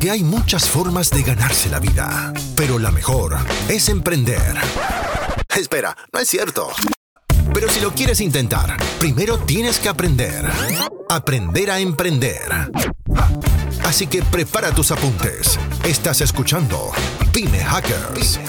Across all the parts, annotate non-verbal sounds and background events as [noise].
Porque hay muchas formas de ganarse la vida, pero la mejor es emprender. Espera, no es cierto. Pero si lo quieres intentar, primero tienes que aprender. Aprender a emprender. Así que prepara tus apuntes. Estás escuchando Pyme Hackers.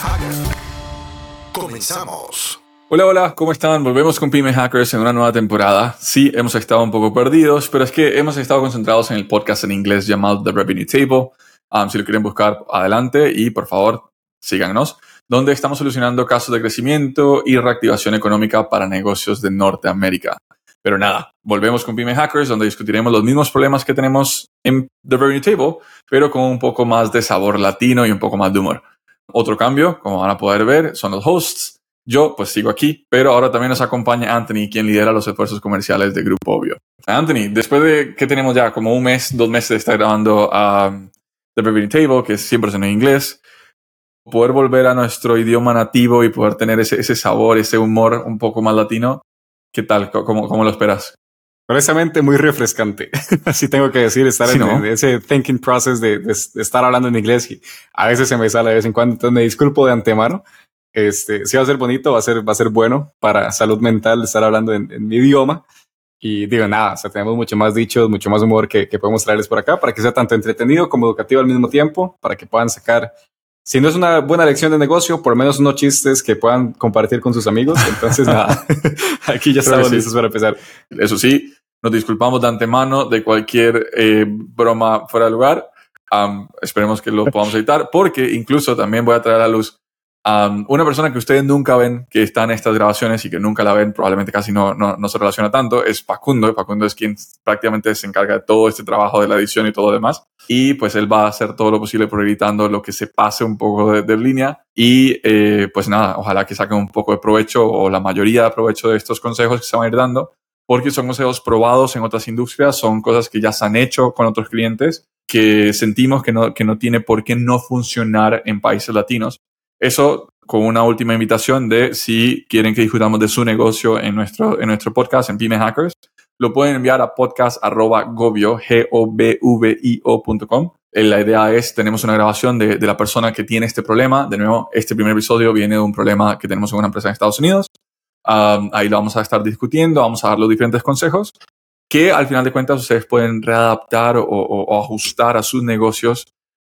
Comenzamos. Hola, hola, ¿cómo están? Volvemos con Pyme Hackers en una nueva temporada. Sí, hemos estado un poco perdidos, pero es que hemos estado concentrados en el podcast en inglés llamado The Revenue Table. Um, si lo quieren buscar, adelante y por favor, síganos, donde estamos solucionando casos de crecimiento y reactivación económica para negocios de Norteamérica. Pero nada, volvemos con Pyme Hackers, donde discutiremos los mismos problemas que tenemos en The Revenue Table, pero con un poco más de sabor latino y un poco más de humor. Otro cambio, como van a poder ver, son los hosts. Yo pues sigo aquí, pero ahora también nos acompaña Anthony, quien lidera los esfuerzos comerciales de Grupo Obvio. Anthony, después de que tenemos ya como un mes, dos meses de estar grabando a The Revenue Table, que siempre es en inglés, poder volver a nuestro idioma nativo y poder tener ese, ese sabor, ese humor un poco más latino, ¿qué tal? ¿Cómo, cómo lo esperas? Honestamente, muy refrescante. [laughs] Así tengo que decir, estar Sí, en, ¿no? ese thinking process de, de- de estar hablando en inglés y a veces se me sale de vez en cuando. Entonces me disculpo de antemano. Este, sí va a ser bonito, va a ser, va a ser bueno para salud mental estar hablando en, en mi idioma. Y digo, nada, o sea, tenemos mucho más dichos, mucho más humor que, que podemos traerles por acá para que sea tanto entretenido como educativo al mismo tiempo, para que puedan sacar, si no es una buena lección de negocio, por lo menos unos chistes que puedan compartir con sus amigos. Entonces, nada, [laughs] aquí ya estamos sí. listos para empezar. Eso sí, nos disculpamos de antemano de cualquier eh, broma fuera de lugar. Esperemos que lo podamos evitar, porque incluso también voy a traer a luz am, una persona que ustedes nunca ven, que está en estas grabaciones y que nunca la ven, probablemente casi no, no, no se relaciona tanto, es Facundo. Facundo es quien prácticamente se encarga de todo este trabajo de la edición y todo lo demás. Y pues él va a hacer todo lo posible por evitando lo que se pase un poco de, de línea. Y eh, pues nada, ojalá que saquen un poco de provecho o la mayoría de provecho de estos consejos que se van a ir dando porque son consejos probados en otras industrias, son cosas que ya se han hecho con otros clientes, que sentimos que no, que no tiene por qué no funcionar en países latinos. Eso con una última invitación de si quieren que discutamos de su negocio en nuestro, en nuestro podcast, en Pyme Hackers, lo pueden enviar a podcast.gobio. Eh, La idea es, tenemos una grabación de, de la persona que tiene este problema. De nuevo, este primer episodio viene de un problema que tenemos en una empresa en Estados Unidos. Um, ahí lo vamos a estar discutiendo, vamos a dar los diferentes consejos que al final de cuentas ustedes pueden readaptar o ajustar a sus negocios.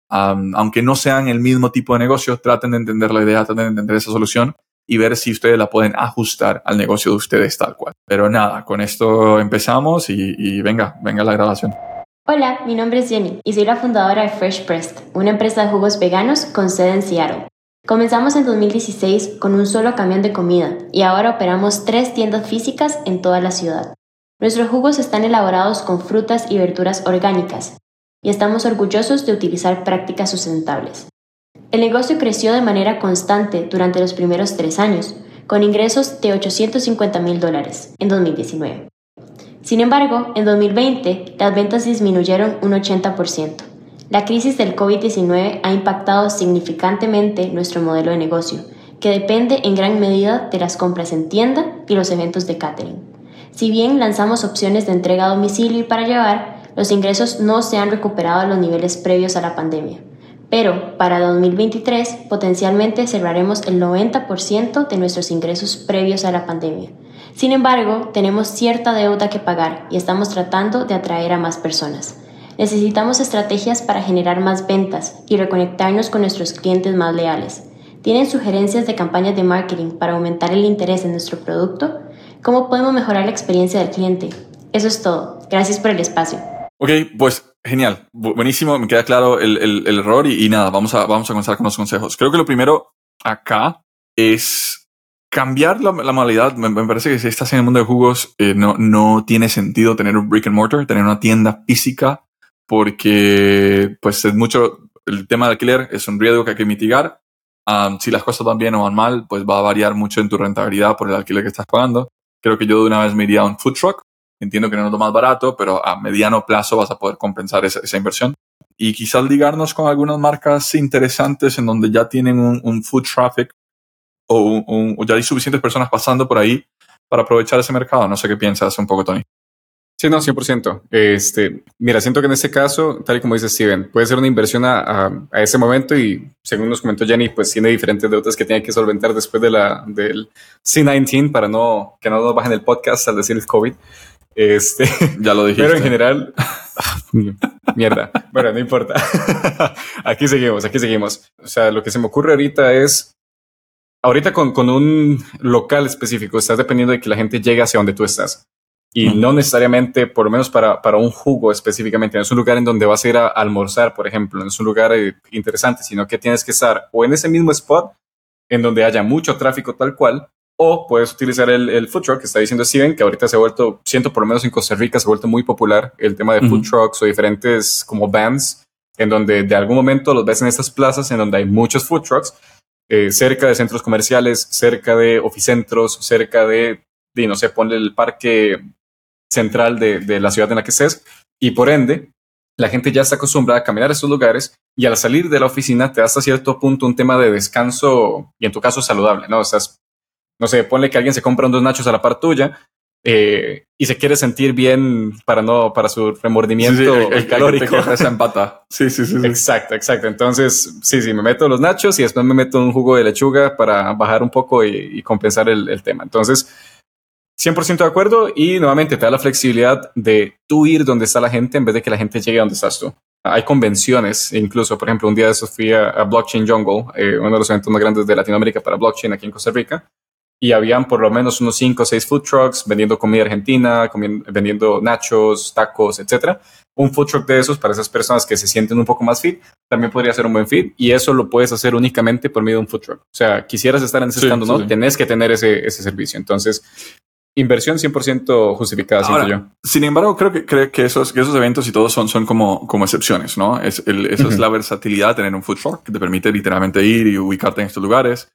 Aunque no sean el mismo tipo de negocio, traten de entender la idea, traten de entender esa solución y ver si ustedes la pueden ajustar al negocio de ustedes tal cual. Pero nada, con esto empezamos y, y venga, venga la grabación. Hola, mi nombre es Jenny y soy la fundadora de Fresh Pressed, una empresa de jugos veganos con sede en Seattle. Comenzamos en 2016 con un solo camión de comida y ahora operamos tres tiendas físicas en toda la ciudad. Nuestros jugos están elaborados con frutas y verduras orgánicas y estamos orgullosos de utilizar prácticas sustentables. El negocio creció de manera constante durante los primeros tres años, con ingresos de 850 mil dólares en 2019. Sin embargo, en 2020 las ventas disminuyeron un 80%. La crisis del COVID-19 ha impactado significantemente nuestro modelo de negocio, que depende en gran medida de las compras en tienda y los eventos de catering. Si bien lanzamos opciones de entrega a domicilio y para llevar, los ingresos no se han recuperado a los niveles previos a la pandemia. Pero para 2023 potencialmente cerraremos el 90% de nuestros ingresos previos a la pandemia. Sin embargo, tenemos cierta deuda que pagar y estamos tratando de atraer a más personas. Necesitamos estrategias para generar más ventas y reconectarnos con nuestros clientes más leales. ¿Tienen sugerencias de campañas de marketing para aumentar el interés en nuestro producto? ¿Cómo podemos mejorar la experiencia del cliente? Eso es todo. Gracias por el espacio. Ok, pues genial, Bu- buenísimo, me queda claro el, el- el error y, y nada, vamos a, vamos a comenzar con los consejos. Creo que lo primero acá es cambiar la, la modalidad. Me, me parece que si estás en el mundo de jugos, eh, no, no tiene sentido tener un brick and mortar, tener una tienda física, porque pues es mucho, el tema de alquiler es un riesgo que hay que mitigar. Um, si las cosas van bien o van mal, pues va a variar mucho en tu rentabilidad por el alquiler que estás pagando. Creo que yo de una vez me iría a un food truck. Entiendo que no es lo más barato, pero a mediano plazo vas a poder compensar esa, esa inversión. Y quizás ligarnos con algunas marcas interesantes en donde ya tienen un, un food traffic o, un- un- o ya hay suficientes personas pasando por ahí para aprovechar ese mercado. No sé qué piensas un poco, Tony. Sí, no, 100%. Este, mira, siento que en este caso, tal y como dice Steven, puede ser una inversión a, a, ese momento y según nos comentó Jenny, pues tiene diferentes deudas que tiene que solventar después de la, del C19 para no, que no nos bajen el podcast al decir el COVID. Este, [laughs] ya lo dijiste. [laughs] Pero en general, [laughs] mierda. Bueno, no importa. aquí seguimos, aquí seguimos. O sea, lo que se me ocurre ahorita es, ahorita con, con un local específico, estás dependiendo de que la gente llegue hacia donde tú estás y no necesariamente, por lo menos para, para, un jugo específicamente, no es un lugar en donde vas a ir a almorzar, por ejemplo, no es un lugar eh, interesante, sino que tienes que estar o en ese mismo spot en donde haya mucho tráfico tal cual, o puedes utilizar el, el, food truck que está diciendo Steven, que ahorita se ha vuelto, siento por lo menos en Costa Rica, se ha vuelto muy popular el tema de food trucks o diferentes como bands, en donde de algún momento los ves en estas plazas en donde hay muchos food trucks, eh, cerca de centros comerciales, cerca de oficentros, cerca de, de no sé, ponle el parque central de, de, la ciudad en la que estés y por ende la gente ya está acostumbrada a caminar a estos lugares y al salir de la oficina te da hasta cierto punto un tema de descanso y en tu caso saludable, ¿no? Sea, no sé, ponle que alguien se compra unos nachos a la par tuya eh, y se quiere sentir bien para no para su remordimiento sí, sí, el, calórico. Que se empata. [laughs] Sí, sí, sí, sí, Exacto, exacto. Entonces, sí, sí, me meto los nachos y después me meto un jugo de lechuga para bajar un poco y, y compensar el, el tema. Entonces, 100% de acuerdo y nuevamente te da la flexibilidad de tú ir donde está la gente en vez de que la gente llegue a donde estás tú. Hay convenciones, incluso, por ejemplo, un día de esos fui a, a Blockchain Jungle, eh, uno de los eventos más grandes de Latinoamérica para blockchain aquí en Costa Rica, y habían por lo menos unos 5 o 6 food trucks vendiendo comida argentina, comiendo, vendiendo nachos, tacos, etc. Un food truck de esos para esas personas que se sienten un poco más fit también podría ser un buen fit y eso lo puedes hacer únicamente por medio de un food truck. O sea, quisieras estar en ese sí, stand, ¿no? Sí. Tenés que tener ese, ese servicio. Entonces, inversión 100% justificada, Ahora, yo. Sin embargo, creo que, creo que, esos, que esos eventos y todos son, son como, como excepciones, ¿no? Es el, eso uh -huh. es la versatilidad de tener un food truck que te permite literalmente ir y ubicarte en estos lugares,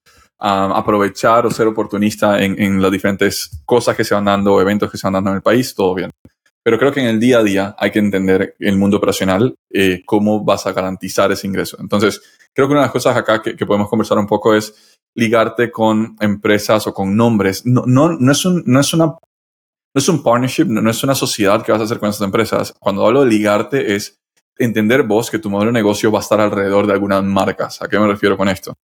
um, aprovechar o ser oportunista en, en las diferentes cosas que se van dando, eventos que se van dando en el país, todo bien. Pero creo que en el día a día hay que entender el mundo operacional, eh, cómo vas a garantizar ese ingreso. Entonces, creo que una de las cosas acá que, podemos conversar un poco es ligarte con empresas o con nombres. No, no, no, es, un, no, es, una, no es un partnership, no, no, es una sociedad que vas a hacer con esas empresas. Cuando hablo de ligarte es entender vos que tu modelo de negocio va a estar alrededor de algunas marcas. ¿A qué me refiero con esto?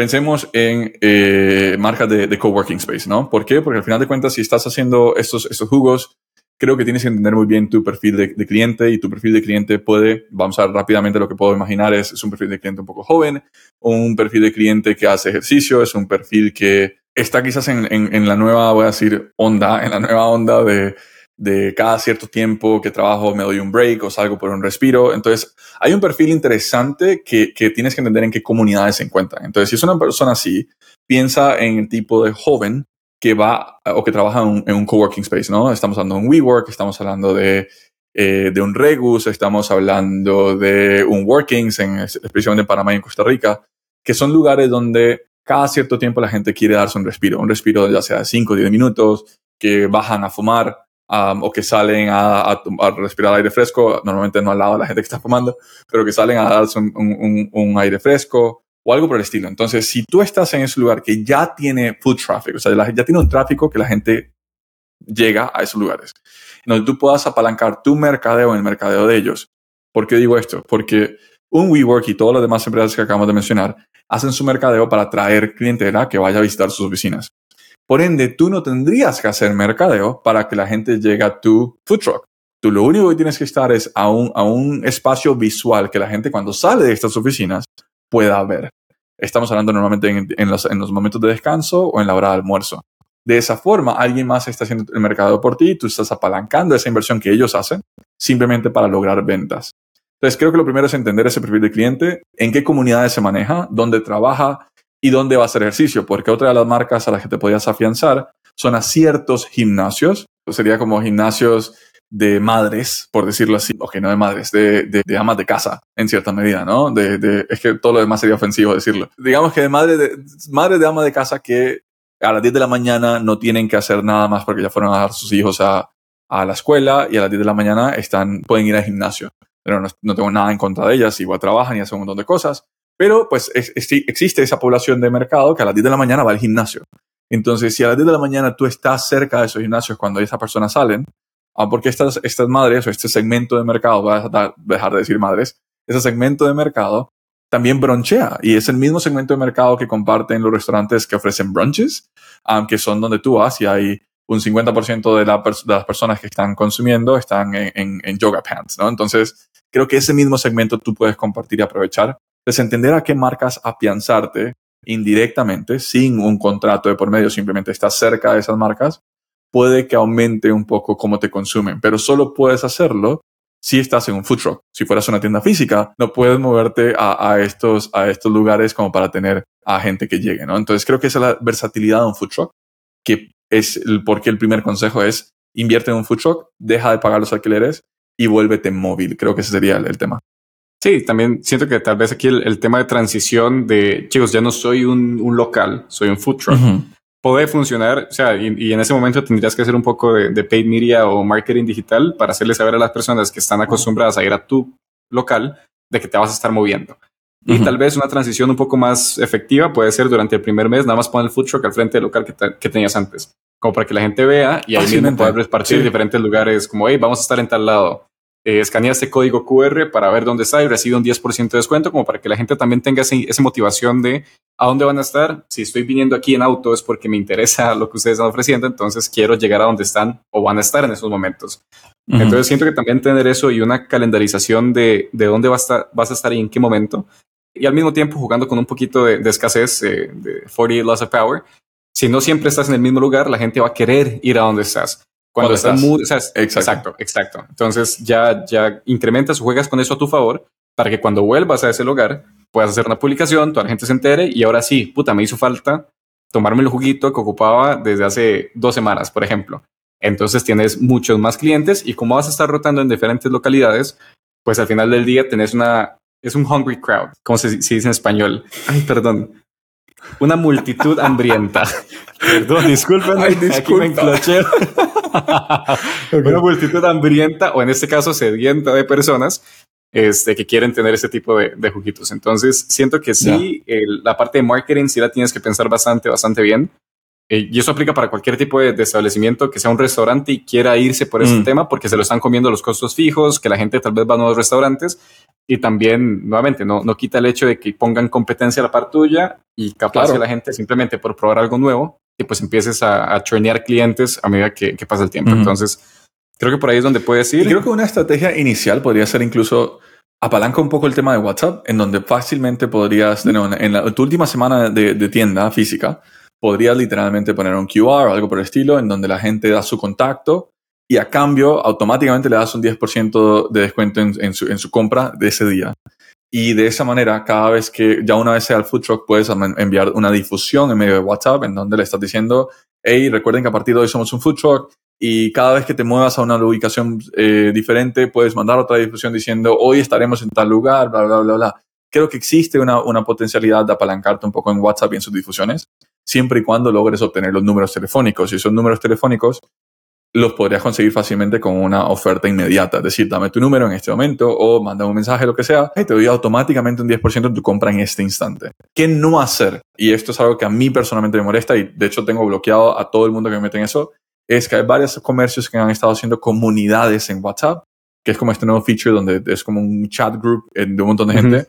Pensemos en eh, marcas de, de, coworking space, ¿no? ¿Por qué? Porque al final de cuentas, si estás haciendo estos, estos jugos, creo que tienes que entender muy bien tu perfil de, de, cliente y tu perfil de cliente puede, vamos a ver rápidamente lo que puedo imaginar es, es un perfil de cliente un poco joven, un perfil de cliente que hace ejercicio, es un perfil que está quizás en, en, en la nueva, voy a decir, onda, en la nueva onda de, de cada cierto tiempo que trabajo me doy un break o salgo por un respiro. Entonces, hay un perfil interesante que, que tienes que entender en qué comunidades se encuentran. Entonces, si es una persona así, piensa en el tipo de joven que va o que trabaja en un, en un coworking space, ¿no? Estamos hablando de un WeWork, estamos hablando de, eh, de un Regus, estamos hablando de un Workings, en, especialmente en Panamá y en Costa Rica, que son lugares donde cada cierto tiempo la gente quiere darse un respiro, un respiro ya sea de 5 o 10 minutos, que bajan a fumar um, o que salen a, a, a, respirar aire fresco, normalmente no al lado de la gente que está fumando, pero que salen a darse un, un, un aire fresco, o algo por el estilo. Entonces, si tú estás en ese lugar que ya tiene food traffic, o sea, ya tiene un tráfico que la gente llega a esos lugares, en donde tú puedas apalancar tu mercadeo en el mercadeo de ellos. ¿Por qué digo esto? Porque un WeWork y todas las demás empresas que acabamos de mencionar hacen su mercadeo para atraer clientela que vaya a visitar sus oficinas. Por ende, tú no tendrías que hacer mercadeo para que la gente llegue a tu food truck. Tú lo único que tienes que estar es a un, a un espacio visual que la gente cuando sale de estas oficinas pueda ver. Estamos hablando normalmente en, los, en, los, momentos de descanso o en la hora de almuerzo. De esa forma, alguien más está haciendo el mercado por ti tú estás apalancando esa inversión que ellos hacen simplemente para lograr ventas. Entonces, creo que lo primero es entender ese perfil de cliente, en qué comunidades se maneja, dónde trabaja y dónde va a hacer ejercicio, porque otra de las marcas a las que te podías afianzar son a ciertos gimnasios, sería como gimnasios de madres, por decirlo así, o que no de madres, de, de, de, amas de casa, en cierta medida, ¿no? De, de, es que todo lo demás sería ofensivo decirlo. Digamos que de madre de, madre de ama de casa que a las 10 de la mañana no tienen que hacer nada más porque ya fueron a dar sus hijos a, a la escuela y a las 10 de la mañana están, pueden ir al gimnasio. Pero no, no tengo nada en contra de ellas, igual trabajan y hacen un montón de cosas. Pero pues es, existe esa población de mercado que a las 10 de la mañana va al gimnasio. Entonces, si a las 10 de la mañana tú estás cerca de esos gimnasios cuando esas personas salen, ah, porque estas, estas madres o este segmento de mercado, voy a dejar de decir madres, ese segmento de mercado también bronchea y es el mismo segmento de mercado que comparten los restaurantes que ofrecen brunches, que son donde tú vas y hay un 50% de, las personas que están consumiendo están en, yoga pants, ¿no? Entonces, creo que ese mismo segmento tú puedes compartir y aprovechar. Desentender a qué marcas afianzarte indirectamente, sin un contrato de por medio, simplemente estás cerca de esas marcas, puede que aumente un poco cómo te consumen, pero solo puedes hacerlo si estás en un food truck. Si fueras una tienda física, no puedes moverte a, estos, a estos lugares como para tener a gente que llegue, ¿no? Entonces creo que esa es la versatilidad de un food truck, que es el, porque el primer consejo es invierte en un food truck, deja de pagar los alquileres y vuélvete móvil. Creo que ese sería el, tema. Sí, también siento que tal vez aquí el, tema de transición de, chicos, ya no soy un, un local, soy un food truck. Puede funcionar, o sea, y, en ese momento tendrías que hacer un poco de, paid media o marketing digital para hacerle saber a las personas que están acostumbradas a ir a tu local de que te vas a estar moviendo. Y tal vez una transición un poco más efectiva puede ser durante el primer mes, nada más pon el food truck al frente del local que, tenías antes, como para que la gente vea y ahí mismo puedas repartir diferentes lugares, como, hey, vamos a estar en tal lado, eh, escanea este código QR para ver dónde está y recibe un 10% de descuento, como para que la gente también tenga esa motivación de a dónde van a estar. Si estoy viniendo aquí en auto es porque me interesa [laughs] lo que ustedes están ofreciendo, entonces quiero llegar a donde están o van a estar en esos momentos. Entonces siento que también tener eso y una calendarización de, de dónde vas a, estar, vas a estar y en qué momento, y al mismo tiempo jugando con un poquito de, escasez eh, de 40 loss of power. Si no siempre estás en el mismo lugar, la gente va a querer ir a donde estás. Cuando, estás, muy, exacto. exacto, Entonces ya, ya incrementas o juegas con eso a tu favor para que cuando vuelvas a ese lugar puedas hacer una publicación, toda la gente se entere y ahora sí, puta, me hizo falta tomarme el juguito que ocupaba desde hace dos semanas, por ejemplo. Entonces tienes muchos más clientes y como vas a estar rotando en diferentes localidades, pues al final del día tenés una, es un hungry crowd, como se, dice en español. Ay, perdón. Una multitud hambrienta. [laughs] Perdón, disculpen. Ay, disculpa. [laughs] Una multitud hambrienta, o en este caso sedienta de personas este, que quieren tener ese tipo de, de juguitos. Entonces, siento que sí, la parte de marketing sí la tienes que pensar bastante, bastante bien. Eh, y eso aplica para cualquier tipo de, establecimiento que sea un restaurante y quiera irse por ese mm. tema porque se lo están comiendo los costos fijos, que la gente tal vez va a nuevos restaurantes y también, nuevamente, no, no quita el hecho de que pongan competencia a la par tuya y capaz que la gente simplemente por probar algo nuevo y pues empieces a, a clientes a medida que, pasa el tiempo. Entonces, creo que por ahí es donde puedes ir. creo que una estrategia inicial podría ser incluso apalanca un poco el tema de WhatsApp, en donde fácilmente podrías tener en la, tu última semana de, de tienda física, podrías literalmente poner un QR o algo por el estilo en donde la gente da su contacto y a cambio automáticamente le das un 10% de descuento en, su, en, su, compra de ese día. Y de esa manera, cada vez que ya una vez sea el food truck, puedes enviar una difusión en medio de WhatsApp en donde le estás diciendo, hey, recuerden que a partir de hoy somos un food truck y cada vez que te muevas a una ubicación eh, diferente, puedes mandar otra difusión diciendo, hoy estaremos en tal lugar, bla, bla, bla, bla. Creo que existe una, una potencialidad de apalancarte un poco en WhatsApp y en sus difusiones siempre y cuando logres obtener los números telefónicos. Y esos números telefónicos los podrías conseguir fácilmente con una oferta inmediata. Es decir, dame tu número en este momento o manda un mensaje, lo que sea, y te doy automáticamente un 10% de tu compra en este instante. ¿Qué no hacer? Y esto es algo que a mí personalmente me molesta y de hecho tengo bloqueado a todo el mundo que me mete en eso. Es que hay varios comercios que han estado haciendo comunidades en WhatsApp, que es como este nuevo feature donde es como un chat group de un montón de gente.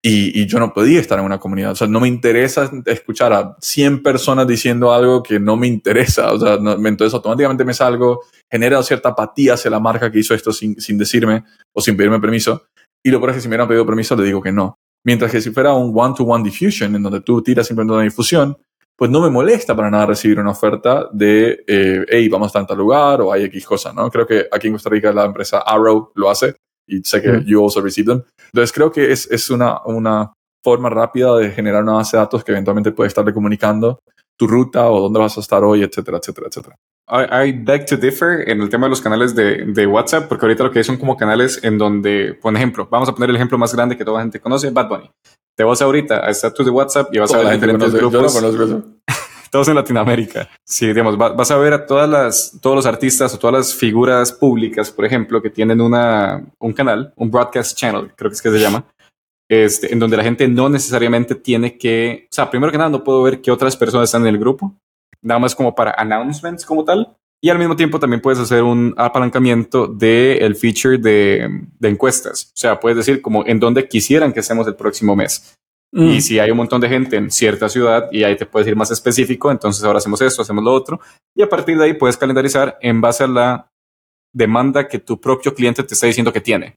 Y, yo no podía estar en una comunidad. O sea, no me interesa escuchar a 100 personas diciendo algo que no me interesa. O sea, entonces automáticamente me salgo, genera cierta apatía hacia la marca que hizo esto sin, sin decirme o sin pedirme permiso. Y lo peor es que si me hubieran pedido permiso, le digo que no. Mientras que si fuera un one-to-one diffusion, en donde tú tiras simplemente una difusión, pues no me molesta para nada recibir una oferta de, eh, hey, vamos a tal lugar o hay X cosa, ¿no? Creo que aquí en Costa Rica la empresa Arrow lo hace y sé que you also receive them. Entonces creo que es, es una, una forma rápida de generar una base de datos que eventualmente puede estarle comunicando tu ruta o dónde vas a estar hoy, etcétera, etcétera, etcétera. I, beg to differ en el tema de los canales de, de, WhatsApp, porque ahorita lo que hay son como canales en donde, por ejemplo, vamos a poner el ejemplo más grande que toda la gente conoce, Bad Bunny. Te vas ahorita a estatus de WhatsApp y vas a ver diferentes grupos. Todos en Latinoamérica. Sí, digamos, vas a ver a todas las, todos los artistas o todas las figuras públicas, por ejemplo, que tienen una, un canal, un broadcast channel, creo que es que se llama, este, en donde la gente no necesariamente tiene que, o sea, primero que nada, no puedo ver qué otras personas están en el grupo, nada más como para announcements como tal, Y al mismo tiempo también puedes hacer un apalancamiento del el feature de, de, encuestas. O sea, puedes decir como en dónde quisieran que estemos el próximo mes. Y mm. si hay un montón de gente en cierta ciudad y ahí te puedes ir más específico, entonces ahora hacemos esto, hacemos lo otro. Y a partir de ahí puedes calendarizar en base a la demanda que tu propio cliente te está diciendo que tiene.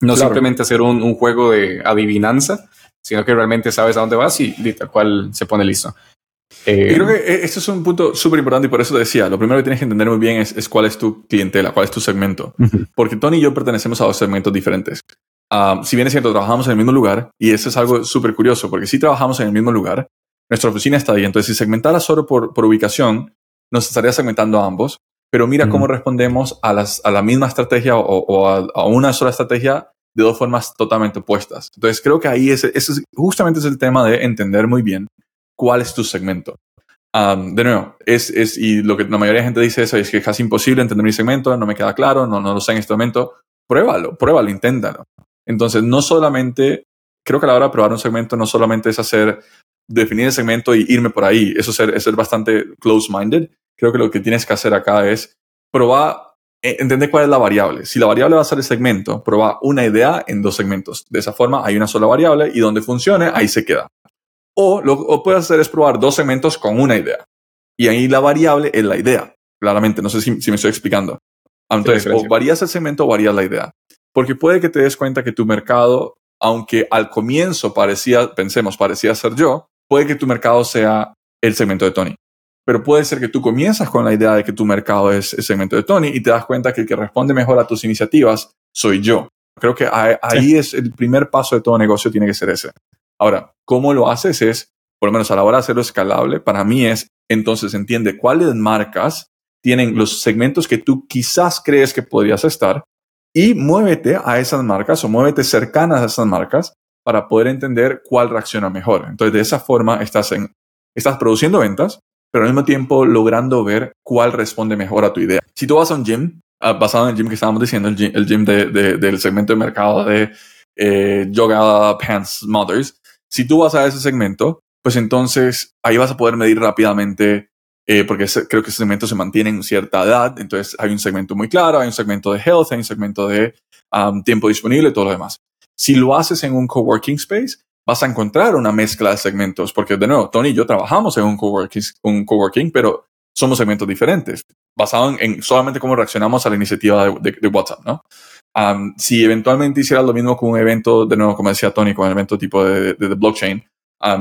No simplemente hacer un, un, juego de adivinanza, sino que realmente sabes a dónde vas y, y tal cual se pone listo. Eh, creo que e, esto es un punto súper importante y por eso te decía, lo primero que tienes que entender muy bien es, cuál es tu clientela, cuál es tu segmento. Porque Tony y yo pertenecemos a dos segmentos diferentes. Ah, si bien es cierto, trabajamos en el mismo lugar y eso es algo súper curioso porque si trabajamos en el mismo lugar, nuestra oficina está ahí. Entonces, si segmentara solo por, por ubicación, nos estaría segmentando a ambos. Pero mira cómo respondemos a, las, a la misma estrategia o, a, una sola estrategia de dos formas totalmente opuestas. Entonces, creo que ahí ese, ese justamente es el tema de entender muy bien cuál es tu segmento. de nuevo, es, es, y lo que la mayoría de gente dice eso es que es casi imposible entender mi segmento, no me queda claro, no, no lo sé en este momento. Pruébalo, pruébalo, inténtalo. Entonces, no solamente, creo que a la hora de probar un segmento no solamente es hacer, definir el segmento y irme por ahí, eso es ser, es ser bastante close-minded. Creo que lo que tienes que hacer acá es probar, eh, entender cuál es la variable. Si la variable va a ser el segmento, probar una idea en dos segmentos. De esa forma hay una sola variable y donde funcione, ahí se queda. O lo que puedes hacer es probar dos segmentos con una idea. Y ahí la variable es la idea. Claramente, no sé si, me estoy explicando. Entonces, o varías el segmento o varías la idea. Porque puede que te des cuenta que tu mercado, aunque al comienzo parecía, pensemos, parecía ser yo, puede que tu mercado sea el segmento de Tony. Pero puede ser que tú comienzas con la idea de que tu mercado es el segmento de Tony y te das cuenta que el que responde mejor a tus iniciativas soy yo. Creo que ahí es el primer paso de todo negocio, tiene que ser ese. Ahora, ¿cómo lo haces? Es, por lo menos a la hora de hacerlo escalable, para mí es, entonces entiende cuáles marcas tienen los segmentos que tú quizás crees que podrías estar y muévete a esas marcas o muévete cercanas a esas marcas para poder entender cuál reacciona mejor. Entonces, de esa forma estás, en, estás produciendo ventas, pero al mismo tiempo logrando ver cuál responde mejor a tu idea. Si tú vas a un gym, ah, basado en el gym que estábamos diciendo, el gym, del segmento de mercado de eh, yoga pants mothers, si tú vas a ese segmento, pues entonces ahí vas a poder medir rápidamente, eh, porque creo que ese segmento se mantiene en cierta edad, entonces hay un segmento muy claro, hay un segmento de health, hay un segmento de um, tiempo disponible todo lo demás. Si lo haces en un coworking space, vas a encontrar una mezcla de segmentos, porque de nuevo, Tony y yo trabajamos en un coworking, un coworking pero somos segmentos diferentes, basados en, solamente cómo reaccionamos a la iniciativa de, WhatsApp, ¿no? si eventualmente hicieras lo mismo con un evento, de nuevo, como decía Tony, con el evento tipo de, de, blockchain,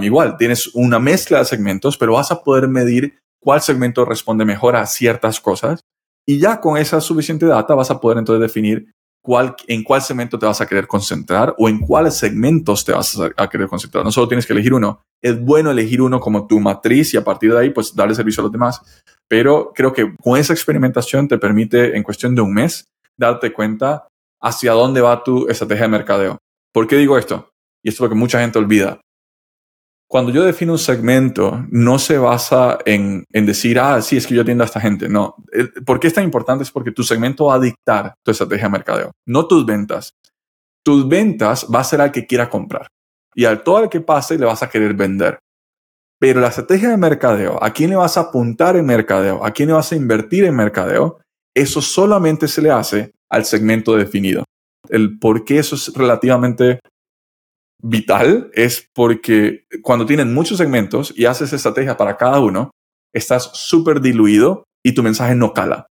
igual, tienes una mezcla de segmentos, pero vas a poder medir cuál segmento responde mejor a ciertas cosas y ya con esa suficiente data vas a poder entonces definir cuál, en cuál segmento te vas a querer concentrar o en cuáles segmentos te vas a, querer concentrar. No solo tienes que elegir uno, es bueno elegir uno como tu matriz y a partir de ahí pues darle servicio a los demás, pero creo que con esa experimentación te permite en cuestión de un mes darte cuenta hacia dónde va tu estrategia de mercadeo. ¿Por qué digo esto? Y esto es lo que mucha gente olvida. Cuando yo defino un segmento, no se basa en, decir, ah, sí, es que yo atiendo a esta gente. No. ¿Por qué es tan importante? Es porque tu segmento va a dictar tu estrategia de mercadeo, no tus ventas. Tus ventas va a ser al que quiera comprar. Y al todo el que pase le vas a querer vender. Pero la estrategia de mercadeo, a quién le vas a apuntar en mercadeo, a quién le vas a invertir en mercadeo, eso solamente se le hace al segmento definido. El por qué eso es relativamente vital es porque cuando tienes muchos segmentos y haces estrategia para cada uno, estás súper diluido y tu mensaje no cala.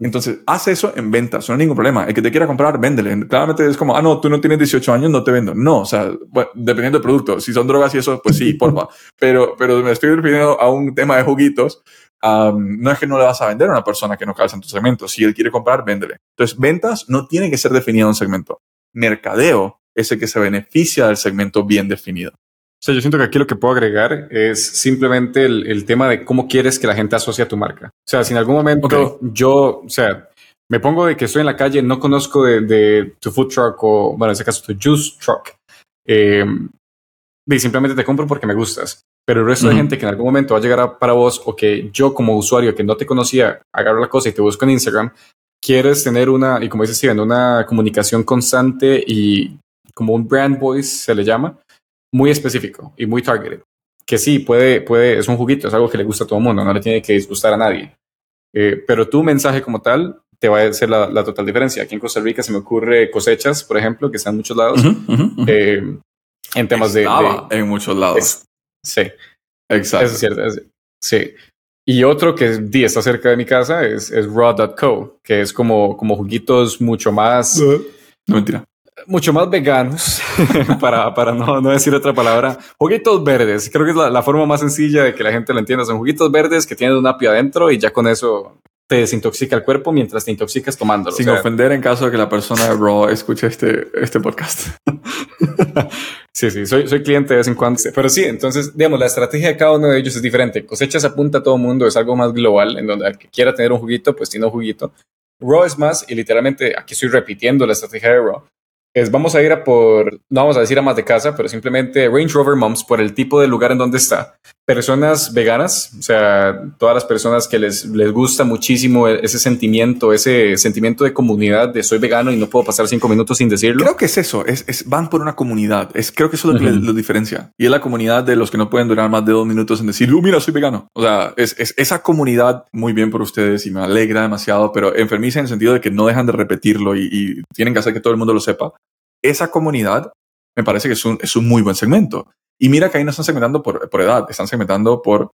Entonces, haz eso en ventas, no hay ningún problema. El que te quiera comprar, véndele. Claramente es como, ah, no, tú no tienes 18 años, no te vendo. No, o sea, dependiendo del producto. Si son drogas y eso, pues sí, porfa. [laughs] Pero, pero me estoy refiriendo a un tema de juguitos. no es que no le vas a vender a una persona que no calza en tu segmento. Si él quiere comprar, véndele. Entonces, ventas no tiene que ser definido en un segmento. Mercadeo es el que se beneficia del segmento bien definido. O sea, yo siento que aquí lo que puedo agregar es simplemente el, tema de cómo quieres que la gente asocie a tu marca. O sea, si en algún momento yo, o sea, me pongo de que estoy en la calle, no conozco de, tu food truck o, bueno, en ese caso, tu juice truck, eh, y simplemente te compro porque me gustas. Pero el resto de gente que en algún momento va a llegar para vos o que yo como usuario que no te conocía, agarro la cosa y te busco en Instagram, quieres tener una, y como dice Steven, una comunicación constante y como un brand voice se le llama, muy específico y muy targeted. Que sí, puede, puede, es un juguito, es algo que le gusta a todo el mundo, no le tiene que disgustar a nadie. Eh, pero tu mensaje como tal te va a hacer la, la, total diferencia. Aquí en Costa Rica se me ocurre cosechas, por ejemplo, que están en muchos lados. Uh -huh, uh -huh. Eh, en temas Estaba de, en muchos lados. Es, sí. Exacto. Eso es cierto. Es, sí. Y otro que di, está cerca de mi casa es, es raw.co, que es como, como juguitos mucho más... No, mentira. Mucho más veganos, [laughs] para, para no, no, decir otra palabra. Juguitos verdes. Creo que es la, la, forma más sencilla de que la gente lo entienda. Son juguitos verdes que tienen un apio adentro y ya con eso te desintoxica el cuerpo mientras te intoxicas tomándolo. Sin o sea, ofender en caso de que la persona de Raw escuche este, este podcast. [laughs] sí, sí, soy, soy cliente de vez en cuando. Pero sí, entonces, digamos, la estrategia de cada uno de ellos es diferente. Cosechas apunta a todo mundo, es algo más global, en donde el que quiera tener un juguito, pues tiene un juguito. Raw es más, y literalmente aquí estoy repitiendo la estrategia de Raw, es vamos a ir a por, no vamos a decir a más de casa, pero simplemente Range Rover Moms por el tipo de lugar en donde está. Personas veganas, o sea, todas las personas que les, les gusta muchísimo ese sentimiento, ese sentimiento de comunidad de soy vegano y no puedo pasar cinco minutos sin decirlo. Creo que es eso, es, es van por una comunidad, es, creo que eso es lo que uh -huh. lo diferencia. Y es la comunidad de los que no pueden durar más de dos minutos en decir, uh, mira, soy vegano. O sea, es, es esa comunidad muy bien por ustedes y me alegra demasiado, pero enfermiza en el sentido de que no dejan de repetirlo y, y tienen que hacer que todo el mundo lo sepa esa comunidad me parece que es un, es un muy buen segmento. Y mira que ahí no están segmentando por, por edad, están segmentando por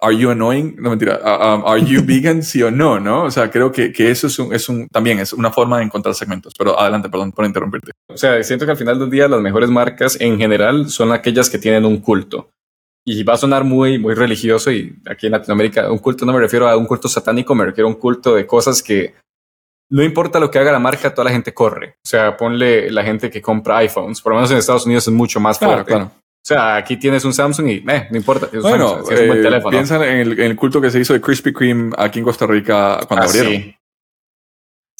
¿Are you annoying? No mentira. Uh, um, ¿Are you [laughs] vegan? Sí o no, ¿no? O sea, creo que, que eso es un, es un, también es una forma de encontrar segmentos. Pero adelante, perdón por interrumpirte. O sea, siento que al final del día las mejores marcas en general son aquellas que tienen un culto. Y va a sonar muy, muy religioso y aquí en Latinoamérica, un culto no me refiero a un culto satánico, me refiero a un culto de cosas que no importa lo que haga la marca, toda la gente corre. O sea, ponle la gente que compra iPhones. Por lo menos en Estados Unidos es mucho más fuerte. Claro, claro. O sea, aquí tienes un Samsung y eh, no importa. Bueno, Samsung, es un buen eh, teléfono. piensan en el, en el, culto que se hizo de Krispy Kreme aquí en Costa Rica cuando ah, abrieron. Sí.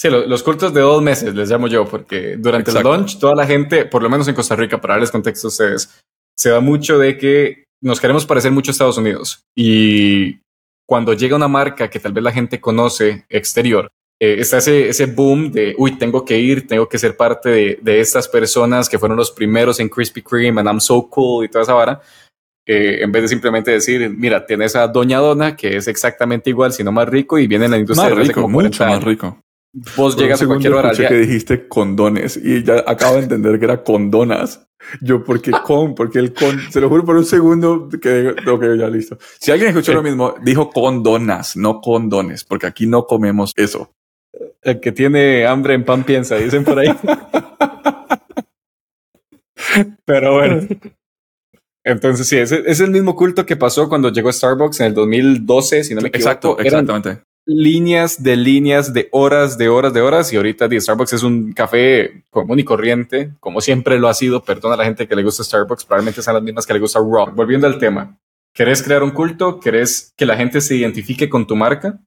Sí, los, los, cultos de dos meses les llamo yo, porque durante Exacto. el launch toda la gente, por lo menos en Costa Rica, para darles contexto a ustedes, se da mucho de que nos queremos parecer mucho a Estados Unidos. Y cuando llega una marca que tal vez la gente conoce exterior, eh, está ese, ese boom de, uy, tengo que ir, tengo que ser parte de, de, estas personas que fueron los primeros en Krispy Kreme and I'm so cool y toda esa vara. Eh, en vez de simplemente decir, mira, tienes a Doña Dona, que es exactamente igual, sino más rico, y viene en la industria más rico, como mucho más rico. Vos Por llegas a cualquier hora. Que dijiste condones y ya acabo de entender que era condonas. Yo, ¿por qué con? Porque el con, se lo juro por un segundo que, ok, ya listo. Si alguien escuchó lo mismo, dijo condonas, no condones, porque aquí no comemos eso. El que tiene hambre en pan piensa, dicen por ahí. Pero bueno. Entonces, sí, ese es el mismo culto que pasó cuando llegó Starbucks en el 2012, si no me equivoco. Exacto, exactamente. Líneas de líneas de horas, de horas, de horas. Y ahorita Starbucks es un café común y corriente, como siempre lo ha sido. Perdona a la gente que le gusta Starbucks, probablemente sean las mismas que le gusta Raw. Volviendo al tema. ¿Querés crear un culto? ¿Querés que la gente se identifique con tu marca?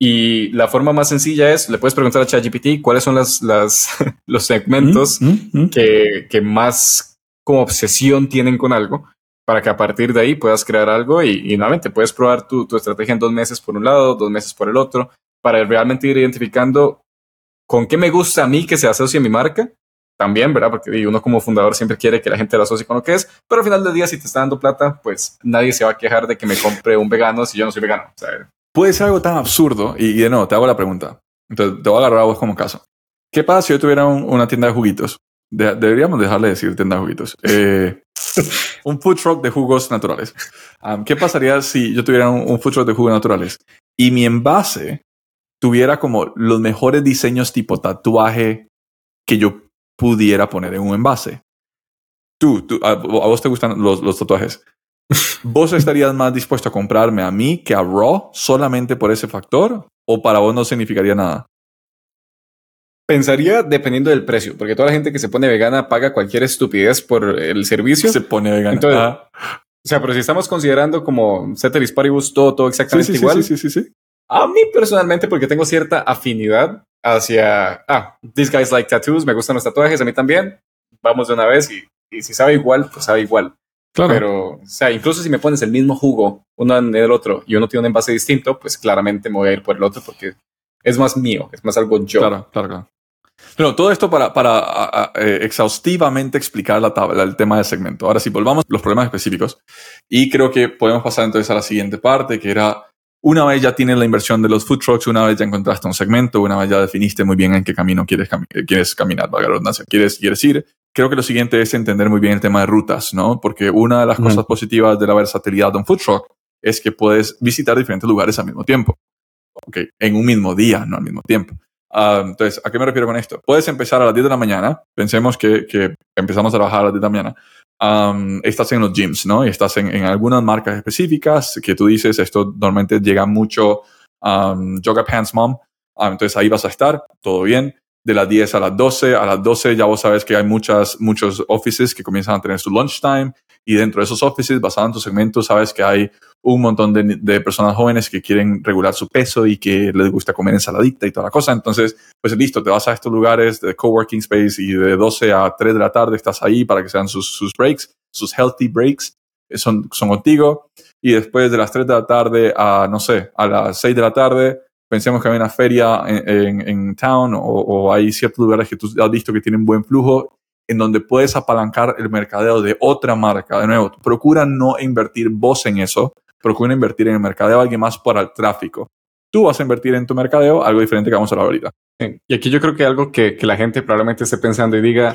Y la forma más sencilla es, le puedes preguntar a ChatGPT cuáles son las, las, [laughs] los segmentos mm, mm, mm. Que, que más como obsesión tienen con algo para que a partir de ahí puedas crear algo y, y nuevamente puedes probar tu, tu, estrategia en dos meses por un lado, dos meses por el otro, para realmente ir identificando con qué me gusta a mí que se asocie mi marca. También, ¿verdad? Porque uno como fundador siempre quiere que la gente lo asocie con lo que es, pero al final del día, si te está dando plata, pues nadie se va a quejar de que me compre un vegano si yo no soy vegano. O sea, puede ser algo tan absurdo. Y, y, de nuevo, te hago la pregunta. Entonces, te voy a agarrar a vos como caso. ¿Qué pasa si yo tuviera un, una tienda de juguitos? De, deberíamos dejarle de decir tienda de juguitos. [laughs] Eh, un food truck de jugos naturales. Um, ¿Qué pasaría si yo tuviera un, un food truck de jugos naturales y mi envase tuviera como los mejores diseños tipo tatuaje que yo pudiera poner en un envase? Tú, tú a, a vos te gustan los, los tatuajes. ¿Vos estarías más dispuesto a comprarme a mí que a Raw solamente por ese factor? ¿O para vos no significaría nada? Pensaría dependiendo del precio, porque toda la gente que se pone vegana paga cualquier estupidez por el servicio. Se pone vegana. Entonces, ah. O sea, pero si estamos considerando como Ceteris Paribus todo, todo exactamente sí, sí, igual. Sí, sí, sí, sí. A mí personalmente, porque tengo cierta afinidad hacia, ah, these guys like tattoos, me gustan los tatuajes, a mí también. Vamos de una vez y, y si sabe igual, pues sabe igual. Claro. Pero, o sea, incluso si me pones el mismo jugo, uno en el otro, y uno tiene un envase distinto, pues claramente me voy a ir por el otro porque es más mío, es más algo yo. Claro, claro, claro. Pero todo esto para, para a, a, eh, exhaustivamente explicar la tabla, el tema del segmento. Ahora sí, volvamos a los problemas específicos. Y creo que podemos pasar entonces a la siguiente parte, que era una vez ya tienes la inversión de los food trucks, una vez ya encontraste un segmento, una vez ya definiste muy bien en qué camino quieres, quieres caminar, valga la redundancia, quieres, quieres ir, creo que lo siguiente es entender muy bien el tema de rutas, ¿no? Porque una de las cosas positivas de la versatilidad de un food truck es que puedes visitar diferentes lugares al mismo tiempo. Ok, en un mismo día, no al mismo tiempo. Ah, entonces, ¿a qué me refiero con esto? Puedes empezar a las 10 de la mañana, pensemos que, que empezamos a trabajar a las 10 de la mañana, estás en los gyms, ¿no? Y estás en, algunas marcas específicas que tú dices, esto normalmente llega mucho Yoga Pants Mom, entonces ahí vas a estar, todo bien de las 10 a las 12. A las 12 ya vos sabes que hay muchas, muchos offices que comienzan a tener su lunchtime y dentro de esos offices, basado en tu segmento, sabes que hay un montón de, de, personas jóvenes que quieren regular su peso y que les gusta comer ensaladita y toda la cosa. Entonces, pues listo, te vas a estos lugares de coworking space y de 12 a 3 de la tarde estás ahí para que sean sus, sus breaks, sus healthy breaks, eh, son, son contigo. Y después de las 3 de la tarde a, no sé, a las 6 de la tarde, pensemos que hay una feria en, en, town o, o, hay ciertos lugares que tú has visto que tienen buen flujo en donde puedes apalancar el mercadeo de otra marca. De nuevo, procura no invertir vos en eso, procura invertir en el mercadeo de alguien más para el tráfico. Tú vas a invertir en tu mercadeo algo diferente que vamos a hablar ahorita. Y aquí yo creo que algo que, que la gente probablemente esté pensando y diga,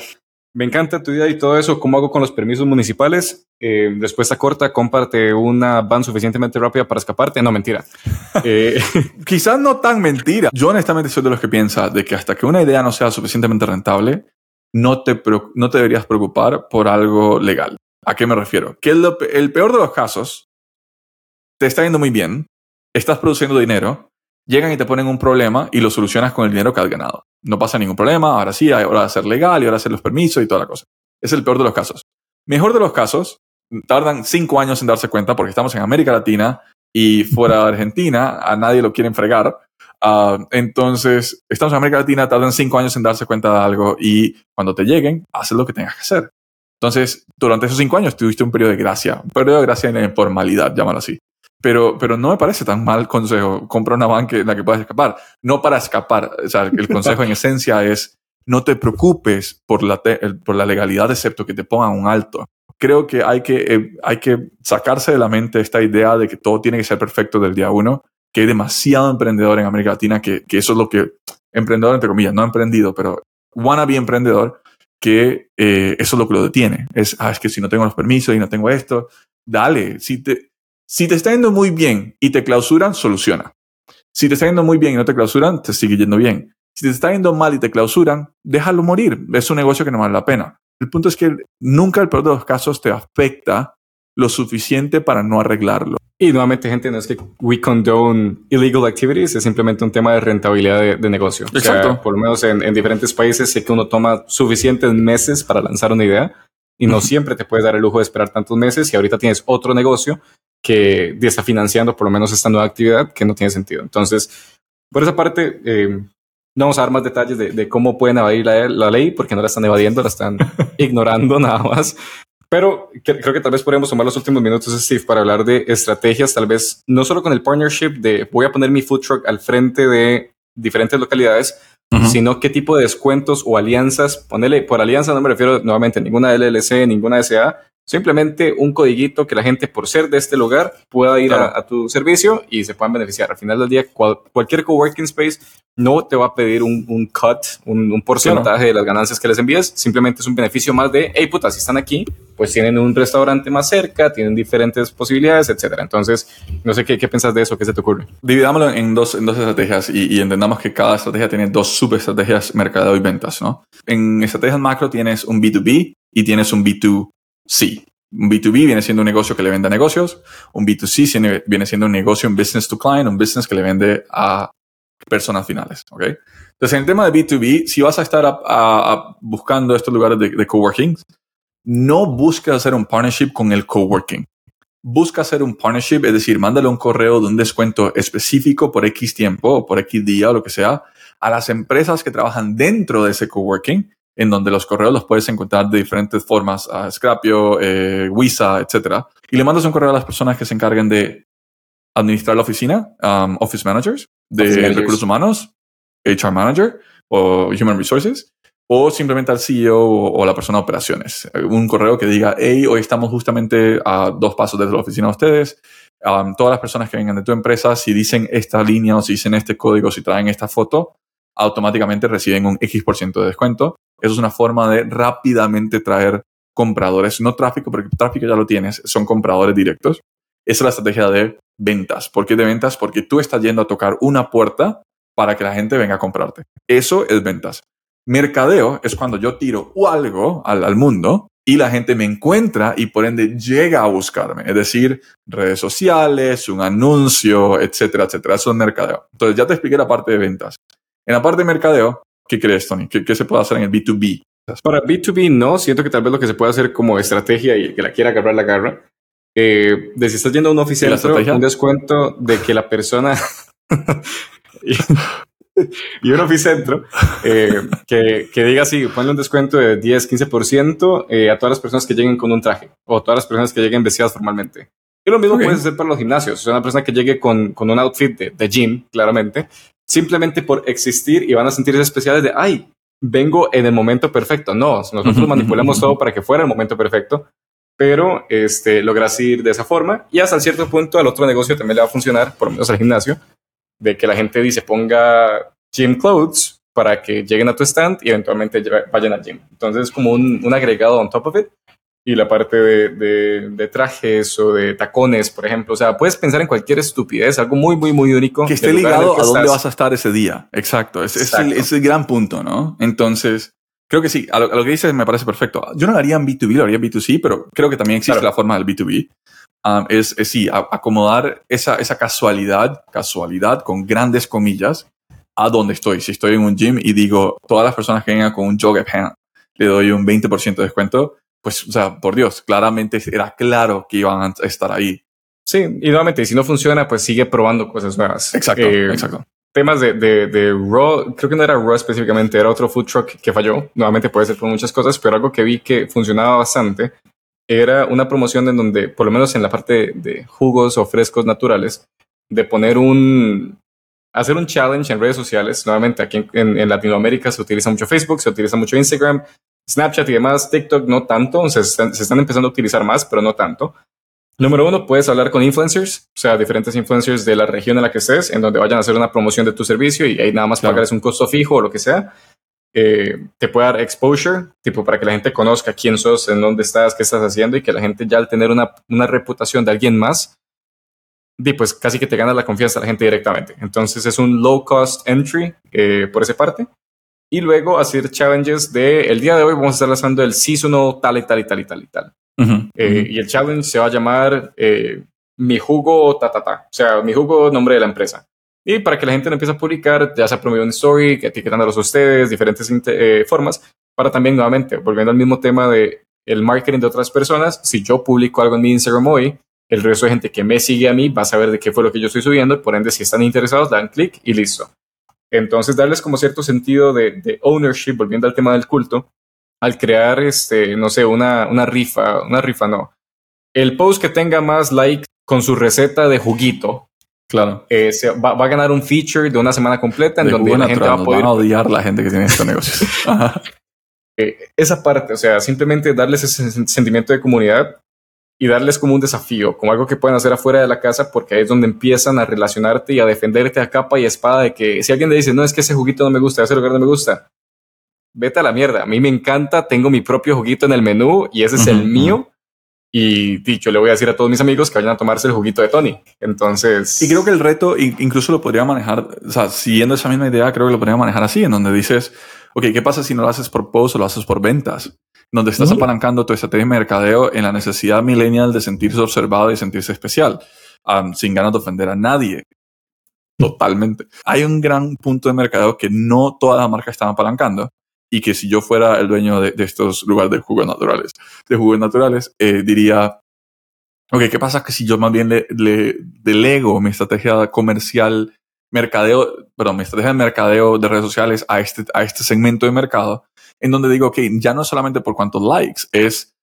me encanta tu idea y todo eso. ¿Cómo hago con los permisos municipales? Eh, respuesta corta, comparte una van suficientemente rápida para escaparte. No, mentira. [laughs] eh. [laughs] Quizás no tan mentira. Yo honestamente soy de los que piensa de que hasta que una idea no sea suficientemente rentable, no te, no te deberías preocupar por algo legal. ¿A qué me refiero? Que el, el peor de los casos, te está yendo muy bien, estás produciendo dinero, llegan y te ponen un problema y lo solucionas con el dinero que has ganado. No pasa ningún problema, ahora sí, ahora de ser legal y ahora hacer los permisos y toda la cosa. Es el peor de los casos. Mejor de los casos, tardan cinco años en darse cuenta porque estamos en América Latina y fuera de Argentina, a nadie lo quieren fregar. Uh, entonces, estamos en América Latina, tardan cinco años en darse cuenta de algo y cuando te lleguen, haces lo que tengas que hacer. Entonces, durante esos cinco años tuviste un periodo de gracia, un periodo de gracia en formalidad, llámalo así. Pero, pero no me parece tan mal consejo. Compra una banca en la que puedas escapar. No para escapar. O sea, el consejo en [laughs] esencia es no te preocupes por la, por la legalidad, excepto que te pongan un alto. Creo que hay, que eh, hay que sacarse de la mente esta idea de que todo tiene que ser perfecto del día uno, que hay demasiado emprendedor en América Latina, que, que eso es lo que, emprendedor entre comillas, no emprendido, pero wannabe emprendedor, que eh, eso es lo que lo detiene. Es, ah, es que si no tengo los permisos y no tengo esto, dale, si te, si te está yendo muy bien y te clausuran, soluciona. Si te está yendo muy bien y no te clausuran, te sigue yendo bien. Si te está yendo mal y te clausuran, déjalo morir. Es un negocio que no vale la pena. El punto es que nunca el peor de los casos te afecta lo suficiente para no arreglarlo. Y nuevamente, gente, no es que we condone illegal activities, es simplemente un tema de rentabilidad de, negocio. Exacto. por lo menos en, en, diferentes países sé que uno toma suficientes meses para lanzar una idea y no siempre te puedes dar el lujo de esperar tantos meses y ahorita tienes otro negocio que está financiando por lo menos esta nueva actividad que no tiene sentido. Entonces, por esa parte, eh, no vamos a dar más detalles de, de cómo pueden evadir la, la, ley, porque no la están evadiendo, la están [laughs] ignorando nada más. Pero que, creo que tal vez podríamos tomar los últimos minutos, Steve, para hablar de estrategias, tal vez no solo con el partnership de voy a poner mi food truck al frente de diferentes localidades, uh -huh. sino qué tipo de descuentos o alianzas, ponele, por alianza no me refiero nuevamente a ninguna LLC, ninguna SA, Simplemente un codiguito que la gente, por ser de este lugar, pueda ir claro. a, a, tu servicio y se puedan beneficiar. Al final del día, cual, cualquier coworking space no te va a pedir un, un cut, un, un porcentaje claro. de las ganancias que les envíes. Simplemente es un beneficio más de, hey, puta, si están aquí, pues tienen un restaurante más cerca, tienen diferentes posibilidades, etcétera. Entonces, no sé qué, qué piensas de eso, qué se te ocurre. Dividámoslo en dos, en dos estrategias y, y entendamos que cada estrategia tiene dos subestrategias, mercadeo y ventas, ¿no? En estrategias macro tienes un B2B y tienes un B2 Sí, un B2B viene siendo un negocio que le vende a negocios, un B2C viene siendo un negocio, un business to client, un business que le vende a personas finales. ¿okay? Entonces, en el tema de B2B, si vas a estar a, a, a buscando estos lugares de, de, coworking, no busques hacer un partnership con el coworking. Busca hacer un partnership, es decir, mándale un correo de un descuento específico por X tiempo o por X día o lo que sea a las empresas que trabajan dentro de ese coworking en donde los correos los puedes encontrar de diferentes formas, a Scrapio, eh, Wisa, etc. Y le mandas un correo a las personas que se encarguen de administrar la oficina, um, Office Managers, de office managers. recursos humanos, HR Manager o Human Resources, o simplemente al CEO o, o, la persona de operaciones. Un correo que diga, hey, hoy estamos justamente a dos pasos desde la oficina de ustedes, um, todas las personas que vengan de tu empresa, si dicen esta línea o si dicen este código, si traen esta foto, automáticamente reciben un X% por ciento de descuento. Eso es una forma de rápidamente traer compradores, no tráfico, porque tráfico ya lo tienes, son compradores directos. Esa es la estrategia de ventas. ¿Por qué de ventas? Porque tú estás yendo a tocar una puerta para que la gente venga a comprarte. Eso es ventas. Mercadeo es cuando yo tiro algo al, al mundo y la gente me encuentra y por ende llega a buscarme. Es decir, redes sociales, un anuncio, etcétera, etcétera. Eso es mercadeo. Entonces ya te expliqué la parte de ventas. En la parte de mercadeo, ¿qué crees, Tony? ¿Qué, se puede hacer en el B2B? Para B2B no, siento que tal vez lo que se puede hacer como estrategia y el que la quiera agarrar la garra, eh, de si estás yendo a un oficentro, un descuento de que la persona [laughs] y, un oficentro eh, que, que, diga así, ponle un descuento de 10, 15% eh, a todas las personas que lleguen con un traje o a todas las personas que lleguen vestidas formalmente. Y lo mismo puedes hacer para los gimnasios. O sea, una persona que llegue con, con un outfit de, de, gym, claramente, simplemente por existir y van a sentirse especiales de, ay, vengo en el momento perfecto. No, nosotros manipulamos todo para que fuera el momento perfecto, pero este, logras ir de esa forma y hasta cierto punto al otro negocio también le va a funcionar, por lo menos al gimnasio, de que la gente dice ponga gym clothes para que lleguen a tu stand y eventualmente vayan al gym. Entonces es como un, un agregado on top of it y la parte de, de, trajes o de tacones, por ejemplo. O sea, puedes pensar en cualquier estupidez, algo muy, muy, muy único. Que esté ligado a dónde vas a estar ese día. Exacto. Es, Es, el, es, el, gran punto, ¿no? Entonces, creo que sí. A lo, que dices me parece perfecto. Yo no lo haría en B2B, lo haría en B2C, pero creo que también existe la forma del B2B. Um, es, es, sí, acomodar esa, esa casualidad, casualidad con grandes comillas, a dónde estoy. Si estoy en un gym y digo, todas las personas que vengan con un jog pant, le doy un 20% de descuento pues, o sea, por Dios, claramente era claro que iban a estar ahí. Sí, y nuevamente, si no funciona, pues sigue probando cosas nuevas. Exacto, eh, exacto. Temas de, de, de, Raw, creo que no era Raw específicamente, era otro food truck que falló. Nuevamente puede ser por muchas cosas, pero algo que vi que funcionaba bastante era una promoción en donde, por lo menos en la parte de jugos o frescos naturales, de poner un, hacer un challenge en redes sociales. Nuevamente, aquí en, en, Latinoamérica se utiliza mucho Facebook, se utiliza mucho Instagram, Snapchat y demás, TikTok no tanto, se están, se están empezando a utilizar más, pero no tanto. Número uno, puedes hablar con influencers, o sea, diferentes influencers de la región en la que estés, en donde vayan a hacer una promoción de tu servicio y ahí nada más pagar es un costo fijo o lo que sea. Eh, te puede dar exposure, tipo para que la gente conozca quién sos, en dónde estás, qué estás haciendo y que la gente ya al tener una, una reputación de alguien más, pues casi que te gana la confianza de la gente directamente. Entonces es un low cost entry eh, por esa parte y luego hacer challenges de el día de hoy vamos a estar lanzando el seasonal tal y tal y tal y tal y tal. Eh, y el challenge se va a llamar eh, mi jugo ta ta ta, o sea, mi jugo nombre de la empresa. Y para que la gente lo empiece a publicar, ya se ha promovido un story, etiquetándolos a ustedes, diferentes eh, formas, para también nuevamente, volviendo al mismo tema de el marketing de otras personas, si yo publico algo en mi Instagram hoy, el resto de gente que me sigue a mí va a saber de qué fue lo que yo estoy subiendo, por ende, si están interesados, dan clic y listo. Entonces, darles como cierto sentido de, ownership, volviendo al tema del culto, al crear, este, no sé, una, una rifa, una rifa no. El post que tenga más like con su receta de juguito, Claro. Eh, va, a ganar un feature de una semana completa en donde la gente va a poder. a odiar la gente que tiene estos negocios. [laughs] Eh, esa parte, o sea, simplemente darles ese sentimiento de comunidad y darles como un desafío, como algo que pueden hacer afuera de la casa, porque ahí es donde empiezan a relacionarte y a defenderte a capa y espada de que si alguien le dice, no, es que ese juguito no me gusta, ese lugar no me gusta, vete a la mierda. A mí me encanta, tengo mi propio juguito en el menú y ese es el mío. Y dicho, le voy a decir a todos mis amigos que vayan a tomarse el juguito de Tony. Entonces. Y creo que el reto incluso lo podría manejar, o sea, siguiendo esa misma idea, creo que lo podría manejar así, en donde dices, ok, ¿qué pasa si no lo haces por post o lo haces por ventas? donde estás apalancando tu estrategia de mercadeo en la necesidad millennial de sentirse observado y sentirse especial, sin ganas de ofender a nadie. Totalmente. Hay un gran punto de mercadeo que no todas las marcas están apalancando y que si yo fuera el dueño de, estos lugares de jugos naturales, de jugos naturales, eh, diría, ok, ¿qué pasa que si yo más bien le, le delego mi estrategia comercial, mercadeo, perdón, mi estrategia de mercadeo de redes sociales a este, a este segmento de mercado? en donde digo, ok, ya no solamente por cuántos likes, es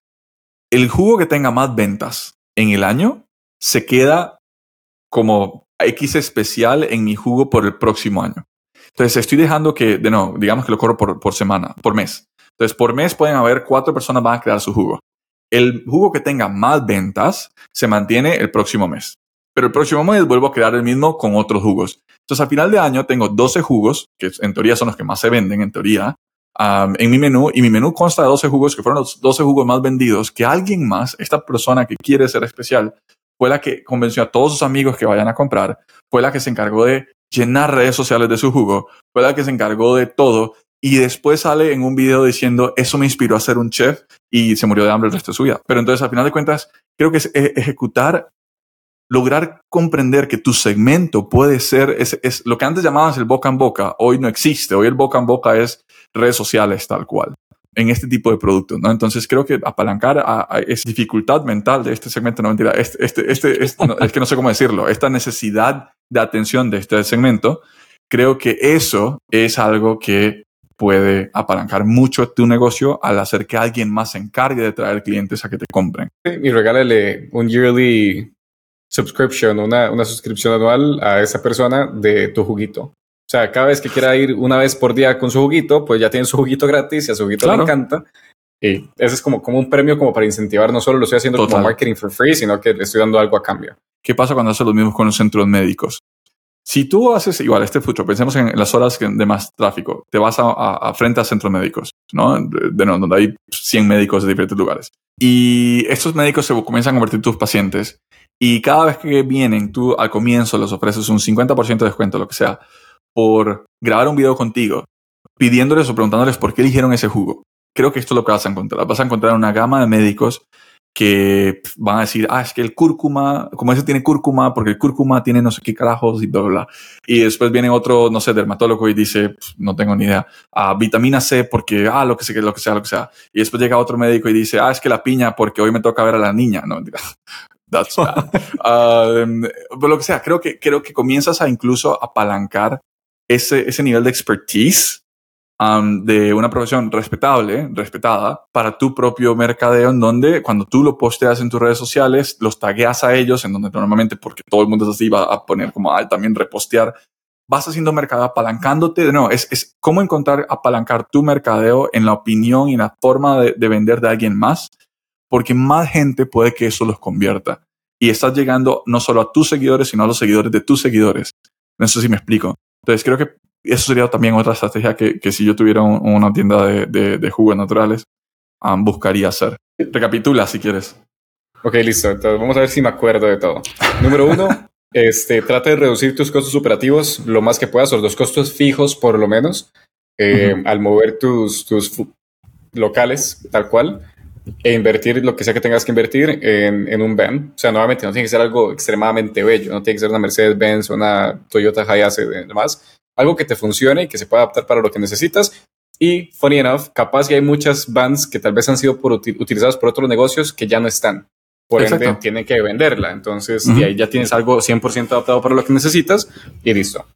el jugo que tenga más ventas en el año se queda como X especial en mi jugo por el próximo año. Entonces estoy dejando que, de no, digamos que lo corro por, semana, por mes. Entonces por mes pueden haber cuatro personas van a crear su jugo. El jugo que tenga más ventas se mantiene el próximo mes. pero el próximo mes vuelvo a crear el mismo con otros jugos. Entonces, al final de año tengo 12 jugos, que en teoría son los que más se venden, en teoría, en mi menú, y mi menú consta de 12 jugos, que fueron los 12 jugos más vendidos, que alguien más, esta persona que quiere ser especial, fue la que convenció a todos sus amigos que vayan a comprar, fue la que se encargó de llenar redes sociales de su jugo, fue la que se encargó de todo, y después sale en un video diciendo, eso me inspiró a ser un chef y se murió de hambre el resto de su vida. Pero entonces, al final de cuentas, creo que es e-, ejecutar lograr comprender que tu segmento puede ser, es, es, lo que antes llamabas el boca en boca, hoy no existe, hoy el boca en boca es redes sociales tal cual, en este tipo de productos, ¿no? Entonces creo que apalancar a, esa dificultad mental de este segmento, no mentira, este, este, este, este es que no sé cómo decirlo, esta necesidad de atención de este segmento, creo que eso es algo que puede apalancar mucho tu negocio al hacer que alguien más se encargue de traer clientes a que te compren. Y regálale un yearly subscription, una, una suscripción anual a esa persona de tu juguito. O sea, cada vez que quiera ir una vez por día con su juguito, pues ya tiene su juguito gratis y a su juguito le encanta. Y ese es como, como un premio como para incentivar, no solo lo estoy haciendo como marketing for free, sino que le estoy dando algo a cambio. ¿Qué pasa cuando haces lo mismo con los centros médicos? Si tú haces igual este futuro, pensemos en las horas de más tráfico, te vas a, a, frente a centros médicos, ¿no? De, de, donde hay 100 médicos de diferentes lugares. Y estos médicos se comienzan a convertir en tus pacientes y cada vez que vienen, tú al comienzo les ofreces un 50% de descuento, lo que sea, por grabar un video contigo, pidiéndoles o preguntándoles por qué eligieron ese jugo. Creo que esto es lo que vas a encontrar. Vas a encontrar una gama de médicos que van a decir, ah, es que el cúrcuma, como ese tiene cúrcuma, porque el cúrcuma tiene no sé qué carajos y bla, bla. Y después viene otro, no sé, dermatólogo y dice, no tengo ni idea, ah, vitamina C porque, ah, lo que sea, lo que sea, lo que sea. Y después llega otro médico y dice, ah, es que la piña porque hoy me toca ver a la niña. No, That's bad. Um, pero lo que sea, creo que, creo que comienzas a incluso apalancar ese, ese nivel de expertise um, de una profesión respetable, respetada, para tu propio mercadeo, en donde cuando tú lo posteas en tus redes sociales, los tagueas a ellos, en donde normalmente, porque todo el mundo es así, va a poner como ah, también repostear, vas haciendo mercadeo apalancándote. Nuevo, es, es cómo encontrar, apalancar tu mercadeo en la opinión y en la forma de, de vender de alguien más porque más gente puede que eso los convierta. Y estás llegando no solo a tus seguidores, sino a los seguidores de tus seguidores. No sé si me explico. Entonces creo que eso sería también otra estrategia que, que si yo tuviera una tienda de, de, jugos naturales, um, buscaría hacer. Recapitula si quieres. Ok, listo. Entonces vamos a ver si me acuerdo de todo. Número uno, [laughs] este, trata de reducir tus costos operativos lo más que puedas, o los costos fijos por lo menos, eh, al mover tus, tus locales tal cual e invertir lo que sea que tengas que invertir en, en un van. O sea, nuevamente, no tiene que ser algo extremadamente bello, no tiene que ser una Mercedes-Benz una Toyota Hayase y demás. Algo que te funcione y que se pueda adaptar para lo que necesitas. Y, funny enough, capaz que hay muchas vans que tal vez han sido por, utilizadas por otros negocios que ya no están. Por ende, tienen que venderla. Entonces, y ahí ya tienes algo 100% adaptado para lo que necesitas y listo.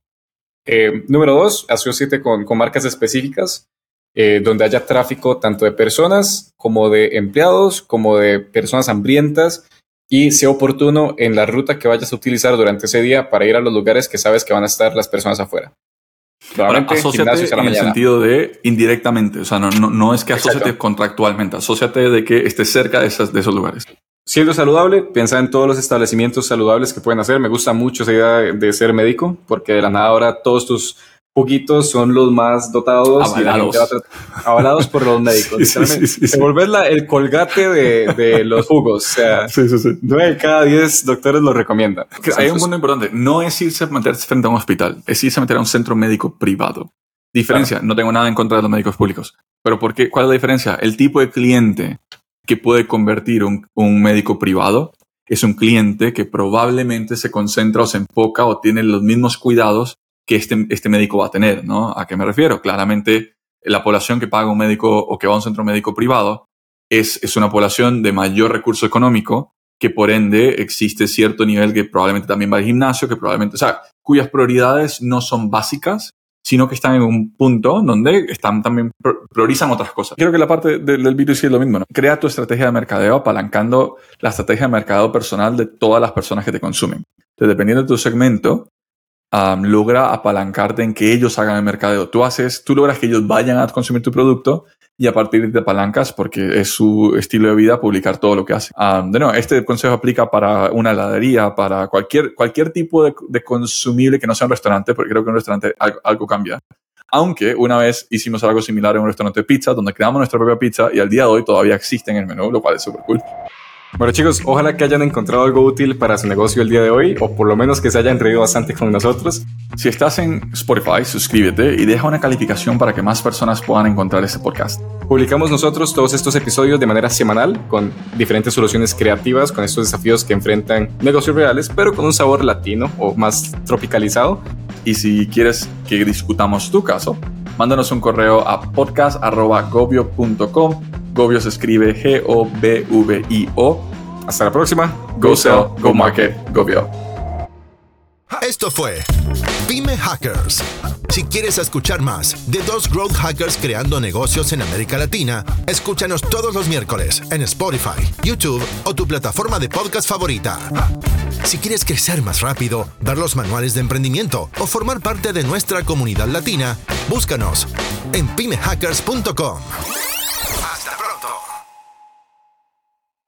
Eh, número dos, asociate con, con marcas específicas eh, donde haya tráfico tanto de personas como de empleados, como de personas hambrientas y sea oportuno en la ruta que vayas a utilizar durante ese día para ir a los lugares que sabes que van a estar las personas afuera. Ahora, asociate en el sentido de indirectamente, o sea, no, no, no es que asociate contractualmente, asociate de que estés cerca de, esas, de esos lugares. Siendo saludable, piensa en todos los establecimientos saludables que pueden hacer. Me gusta mucho esa idea de ser médico, porque de la nada ahora todos tus poquitos son los más dotados avalados, y avalados por los médicos. [laughs] Se volver el colgate de, de, los jugos. O sea, [laughs] nueve cada diez doctores lo recomiendan. Hay un punto importante. No es irse a meterse frente a un hospital, es irse a meter a un centro médico privado. Diferencia, no tengo nada en contra de los médicos públicos. Pero ¿por qué? ¿cuál es la diferencia? El tipo de cliente que puede convertir un, un médico privado es un cliente que probablemente se concentra o se enfoca o tiene los mismos cuidados que este, este médico va a tener, ¿no? ¿A qué me refiero? Claramente, la población que paga un médico o que va a un centro médico privado es, es una población de mayor recurso económico que por ende existe cierto nivel que probablemente también va al gimnasio, que probablemente, o sea, cuyas prioridades no son básicas, sino que están en un punto donde están también priorizan otras cosas. Creo que la parte del, del B2C es lo mismo, ¿no? Crea tu estrategia de mercadeo apalancando la estrategia de mercadeo personal de todas las personas que te consumen. Entonces, dependiendo de tu segmento, logra apalancarte en que ellos hagan el mercadeo. Tú haces, tú logras que ellos vayan a consumir tu producto y a partir de palancas, porque es su estilo de vida publicar todo lo que hace. Um, de nuevo, este consejo aplica para una heladería, para cualquier, cualquier tipo de, de, consumible que no sea un restaurante, porque creo que en un restaurante algo, algo, cambia. Aunque una vez hicimos algo similar en un restaurante de pizza, donde creamos nuestra propia pizza y al día de hoy todavía existe en el menú, lo cual es súper cool. Bueno chicos, ojalá que hayan encontrado algo útil para su negocio el día de hoy, o por lo menos que se hayan reído bastante con nosotros. Si estás en Spotify, suscríbete y deja una calificación para que más personas puedan encontrar este podcast. Publicamos nosotros todos estos episodios de manera semanal, con diferentes soluciones creativas, con estos desafíos que enfrentan negocios reales, pero con un sabor latino o más tropicalizado. Y si quieres que discutamos tu caso, mándanos un correo a podcast.gobio.com Gobio se escribe G-O-B-V-I-O. Hasta la próxima. Go Sell, Go Market, Gobio. Esto fue Pyme Hackers. Si quieres escuchar más de dos growth hackers creando negocios en América Latina, escúchanos todos los miércoles en Spotify, YouTube o tu plataforma de podcast favorita. Si quieres crecer más rápido, ver los manuales de emprendimiento o formar parte de nuestra comunidad latina, búscanos en pymehackers.com.